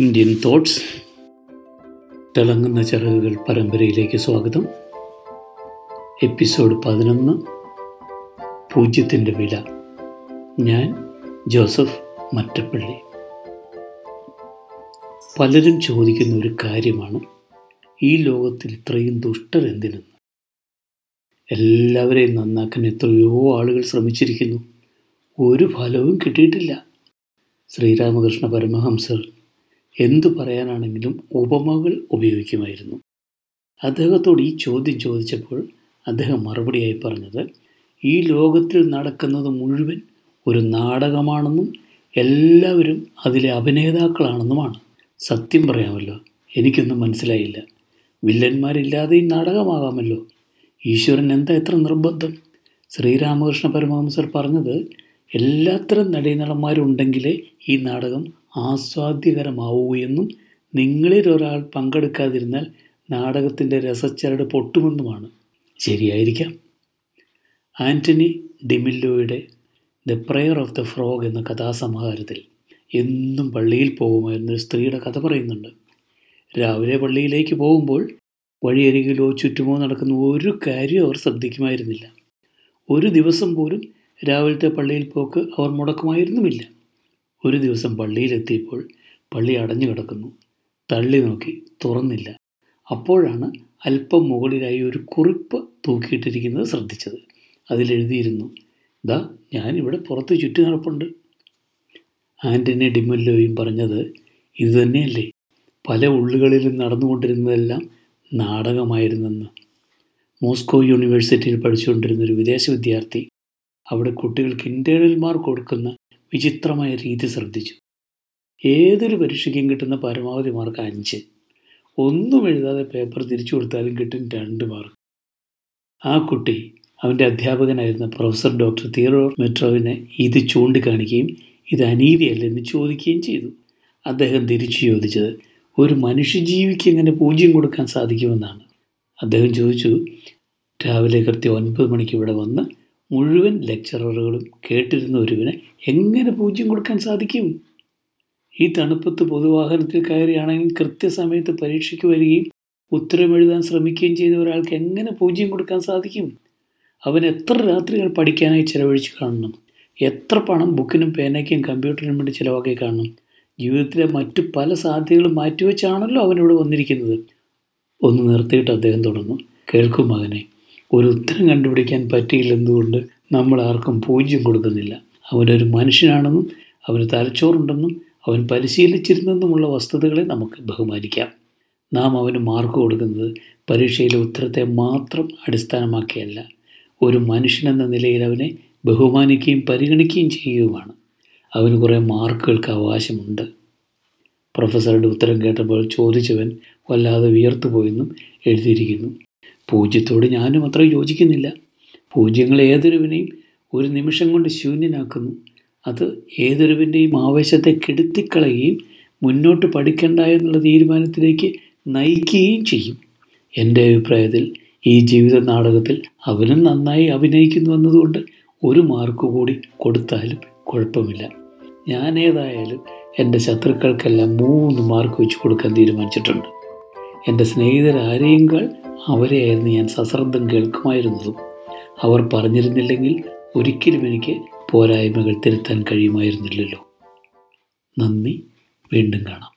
Indian thoughts തിളങ്ങുന്ന ചിറകുകൾ പരമ്പരയിലേക്ക് സ്വാഗതം. എപ്പിസോഡ് പതിനൊന്ന് പൂജ്യത്തിന്റെ വില. ഞാൻ ജോസഫ് മറ്റപ്പള്ളി. പലരും ചോദിക്കുന്ന ഒരു കാര്യമാണ് ഈ ലോകത്തിൽ ഇത്രയും ദുഷ്ടർ എന്തിനെന്ന്? എല്ലാവരെയും നന്നാക്കാൻ എത്രയോ ആളുകൾ ശ്രമിച്ചിരിക്കുന്നു. ഒരു ഫലവും കിട്ടിയിട്ടില്ല. ശ്രീരാമകൃഷ്ണ പരമഹംസർ എന്തു പറയാനാണെങ്കിലും ഉപമകൾ ഉപയോഗിക്കുമായിരുന്നു. അദ്ദേഹത്തോട് ഈ ചോദ്യം ചോദിച്ചപ്പോൾ അദ്ദേഹം മറുപടിയായി പറഞ്ഞത് ഈ ലോകത്തിൽ നടക്കുന്നത് മുഴുവൻ ഒരു നാടകമാണെന്നും എല്ലാവരും അതിലെ അഭിനേതാക്കളാണെന്നുമാണ്. സത്യം പറയാമല്ലോ എനിക്കൊന്നും മനസ്സിലായില്ല. വില്ലന്മാരില്ലാതെ ഈ നാടകമാകാമല്ലോ. ഈശ്വരൻ എന്താ എത്ര നിർബന്ധം? ശ്രീരാമകൃഷ്ണ പരമഹംസർ പറഞ്ഞത് എല്ലാത്തരം നടീനടന്മാരുണ്ടെങ്കിലേ ഈ നാടകം ആസ്വാദ്യകരമാവൂ എന്നും നിങ്ങളിൽ ഒരാൾ പങ്കെടുക്കാതിരുന്നാൽ നാടകത്തിന്റെ രസച്ചരട് പൊട്ടുമെന്നുമാണ്. ശരിയായിരിക്കാം. Anthony ഡിമില്ലോയുടെ the prayer of the frog എന്ന കഥാസമാഹാരത്തിൽ എന്നും പള്ളിയിൽ പോകുമായിരുന്നൊരു സ്ത്രീയുടെ കഥ പറയുന്നുണ്ട്. രാവിലെ പള്ളിയിലേക്ക് പോകുമ്പോൾ വഴിയരികിലോ ചുറ്റുമോ നടക്കുന്ന ഒരു കാര്യം അവർ ശ്രദ്ധിക്കുമായിരുന്നില്ല. ഒരു ദിവസം പോലും രാവിലത്തെ പള്ളിയിൽ പോക്ക് അവർ മുടക്കുമായിരുന്നുമില്ല. ഒരു ദിവസം പള്ളിയിലെത്തിയപ്പോൾ പള്ളി അടഞ്ഞു കിടക്കുന്നു. തള്ളി നോക്കി തുറന്നില്ല. അപ്പോഴാണ് അല്പം മുകളിലായി ഒരു കുറിപ്പ് തൂക്കിയിട്ടിരിക്കുന്നത് ശ്രദ്ധിച്ചത്. അതിലെഴുതിയിരുന്നു ദാ ഞാനിവിടെ പുറത്ത് ചുറ്റി നടപ്പുണ്ട്. ആന്റണി ഡിമല്ലോയും പറഞ്ഞത് ഇതുതന്നെയല്ലേ പല ഉള്ളുകളിലും നടന്നുകൊണ്ടിരുന്നതെല്ലാം നാടകമായിരുന്നെന്ന്. മോസ്കോ യൂണിവേഴ്സിറ്റിയിൽ പഠിച്ചുകൊണ്ടിരുന്ന ഒരു വിദേശ വിദ്യാർത്ഥി അവിടെ കുട്ടികൾക്ക് ഇന്റേർണൽ മാർക്ക് കൊടുക്കുന്ന വിചിത്രമായ രീതി ശ്രദ്ധിച്ചു. ഏതൊരു പരീക്ഷയ്ക്കും കിട്ടുന്ന പരമാവധി മാർക്ക് അഞ്ച്. ഒന്നും എഴുതാതെ പേപ്പർ തിരിച്ചു കൊടുത്താലും കിട്ടും രണ്ട് മാർക്ക് ആ കുട്ടി അവന്റെ അധ്യാപകനായിരുന്ന പ്രൊഫസർ ഡോക്ടർ തീറോ മെട്രോവിനെ ഇത് ചൂണ്ടിക്കാണിക്കുകയും ഇത് അനീതിയല്ലെന്ന് ചോദിക്കുകയും ചെയ്തു. അദ്ദേഹം തിരിച്ചു ചോദിച്ചത് ഒരു മനുഷ്യജീവിക്ക് എങ്ങനെ പൂജ്യം കൊടുക്കാൻ സാധിക്കുമെന്നാണ്? അദ്ദേഹം ചോദിച്ചു രാവിലെ കൃത്യം ഒൻപത് മണിക്ക് ഇവിടെ വന്ന് മുഴുവൻ ലെക്ചററുകളും കേട്ടിരുന്ന ഒരുവിനെ എങ്ങനെ പൂജ്യം കൊടുക്കാൻ സാധിക്കും? ഈ തണുപ്പത്ത് പൊതുവാഹനത്തിൽ കയറിയാണെങ്കിൽ കൃത്യസമയത്ത് പരീക്ഷയ്ക്ക് വരികയും ഉത്തരം എഴുതാൻ ശ്രമിക്കുകയും ചെയ്ത ഒരാൾക്ക് എങ്ങനെ പൂജ്യം കൊടുക്കാൻ സാധിക്കും? അവൻ എത്ര രാത്രികൾ പഠിക്കാനായി ചിലവഴിച്ച് കാണണം? എത്ര പണം ബുക്കിനും പേനയ്ക്കും കമ്പ്യൂട്ടറിനും വേണ്ടി ചിലവാക്കി കാണണം? ജീവിതത്തിലെ മറ്റു പല സാധ്യതകളും മാറ്റിവെച്ചാണല്ലോ അവനിവിടെ വന്നിരിക്കുന്നത്. ഒന്ന് നിർത്തിയിട്ട് അദ്ദേഹം തുടർന്നു. കേൾക്കും മകനെ. ഒരു ഉത്തരം കണ്ടുപിടിക്കാൻ പറ്റിയില്ലെന്നുകൊണ്ട് നമ്മൾ ആർക്കും പൂജ്യം കൊടുക്കുന്നില്ല. അവനൊരു മനുഷ്യനാണെന്നും അവന് തലച്ചോറുണ്ടെന്നും അവൻ പരിശീലിച്ചിരുന്നെന്നുമുള്ള വസ്തുതകളെ നമുക്ക് ബഹുമാനിക്കാം. നാം അവന് മാർക്ക് കൊടുക്കുന്നത് പരീക്ഷയിലെ ഉത്തരത്തെ മാത്രം അടിസ്ഥാനമാക്കിയല്ല. ഒരു മനുഷ്യനെന്ന നിലയിൽ അവനെ ബഹുമാനിക്കുകയും പരിഗണിക്കുകയും ചെയ്യുകയുമാണ്. അവന് കുറേ മാർക്കുകൾക്ക് അവകാശമുണ്ട്. പ്രൊഫസറുടെ ഉത്തരം കേട്ടപ്പോൾ ചോദിച്ചവൻ വല്ലാതെ വിയർത്തുപോയെന്നും എഴുതിയിരിക്കുന്നു. പൂജ്യത്തോട് ഞാനും അത്ര യോജിക്കുന്നില്ല. പൂജ്യങ്ങൾ ഏതൊരുവിനെയും ഒരു നിമിഷം കൊണ്ട് ശൂന്യനാക്കുന്നു. അത് ഏതൊരുവിന്റെയും ആവേശത്തെ കെടുത്തിക്കളയുകയും മുന്നോട്ട് പഠിക്കണ്ട എന്നുള്ള തീരുമാനത്തിലേക്ക് നയിക്കുകയും ചെയ്യും. എന്റെ അഭിപ്രായത്തിൽ ഈ ജീവിത നാടകത്തിൽ അവനും നന്നായി അഭിനയിക്കുന്നു എന്നതുകൊണ്ട് ഒരു മാർക്ക് കൂടി കൊടുത്താലും കുഴപ്പമില്ല. ഞാൻ ഏതായാലും എന്റെ ശത്രുക്കൾക്കെല്ലാം മൂന്ന് മാർക്ക് വെച്ച് കൊടുക്കാൻ തീരുമാനിച്ചിട്ടുണ്ട്. എന്റെ സ്നേഹിതരാരെയേക്കാൾ അവരെയായിരുന്നു ഞാൻ സശ്രദ്ധം കേൾക്കുമായിരുന്നതും. അവർ പറഞ്ഞിരുന്നില്ലെങ്കിൽ ഒരിക്കലും എനിക്ക് പോരായ്മകൾ തിരുത്താൻ കഴിയുമായിരുന്നില്ലല്ലോ. നന്ദി വീണ്ടും കാണാം.